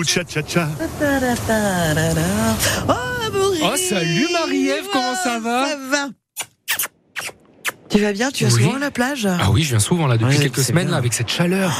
Waouh, cha cha cha. Oh, Amaury Oh, salut Marie-Ève, comment ça va? Ça va. Tu vas bien? Tu vas Oui. souvent à la plage? Ah oui, je viens souvent là depuis Ouais, quelques semaines là avec cette chaleur.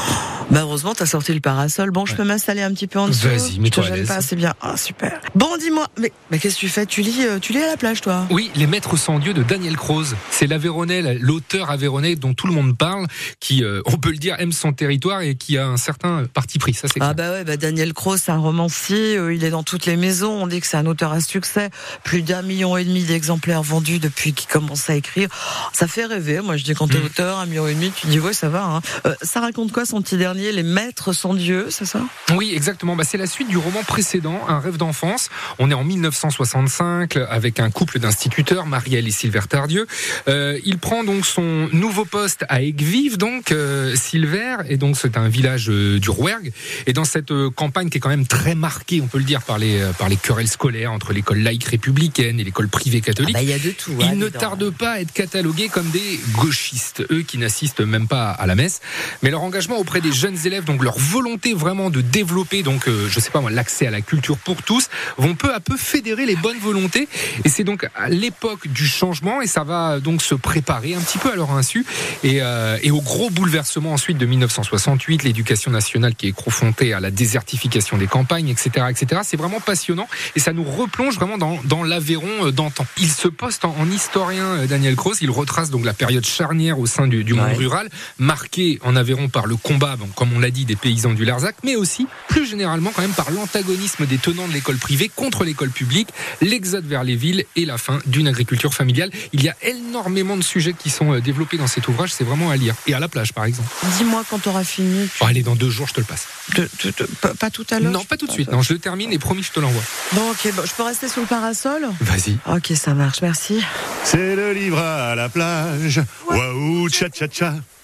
Bah heureusement, t'as sorti le parasol. Bon, je peux m'installer un petit peu en dessous. Vas-y, mets-toi à pas, c'est bien. Ah, super. Bon, dis-moi, mais, mais qu'est-ce que tu fais? Tu lis, euh, tu lis à la plage, toi? Oui, Les Maîtres sans Dieu de Daniel Croze. C'est l'Aveyronais, l'auteur aveyronais dont tout le monde parle, qui, euh, on peut le dire, aime son territoire et qui a un certain parti pris. Ça, c'est Ah bah ouais, bah Daniel Crowe, c'est un romancier, euh, il est dans toutes les maisons, on dit que c'est un auteur à succès, plus d'un million et demi d'exemplaires vendus depuis qu'il commence à écrire. Ça fait rêver, moi je dis quand t'es Mm. auteur, un million et demi, tu dis ouais ça va. Hein. Euh, ça raconte quoi son petit dernier, Les Maîtres sans Dieu, c'est ça? Oui, exactement. Bah, c'est la suite du roman précédent, Un rêve d'enfance. On est en 1965 avec un couple d'instituteurs, Marielle et Silver Tardieu. Euh, il prend donc son nouveau poste à Aigues-Vives, donc euh, Silver, et donc c'est un village euh, du Rouergue. Et dans cette euh, campagne qui est quand même très marquée, on peut le dire, par les euh, par les querelles scolaires entre l'école laïque républicaine et l'école privée catholique. Bah il y a de tout. Hein, ne dedans. tardent pas à être catalogués comme des gauchistes, eux qui n'assistent même pas à la messe. Mais leur engagement auprès des jeunes élèves, donc leur volonté vraiment de développer, donc euh, je sais pas moi, l'accès à la culture pour tous, vont peu à peu fédérer les bonnes volontés. Et c'est donc à l'époque du changement, et ça va donc se préparer un petit peu à leur insu, et, euh, au gros bouleversement ensuite de 1968, l'éducation nationale qui est confrontée à la désertification des campagnes, etc., etc. C'est vraiment passionnant, et ça nous replonge vraiment dans, l'Aveyron d'antan. Il se poste en, en historien, euh, Daniel Cross. Il retrace donc la période charnière au sein du, du monde Ouais. rural, marquée en Aveyron par le combat, bon, comme on l'a dit, des paysans du Larzac, mais aussi plus généralement quand même par l'antagonisme des tenants de l'école privée contre l'école publique, l'exode vers les villes et la fin d'une agriculture familiale. Il y a énormément de sujets qui sont euh, développés dans cet ouvrage. C'est vraiment à lire. Et à la plage, par exemple. Dis-moi quand t'auras fini. tu- Oh, allez, dans deux jours, je te le passe. pas tout à l'heure Non, pas tout de suite. Non, je le termine et promis, je te l'envoie. Bon ok, bon, je peux rester sous le parasol? Vas-y. Ok, ça marche, merci. C'est le livre à la plage. Waouh, cha cha cha.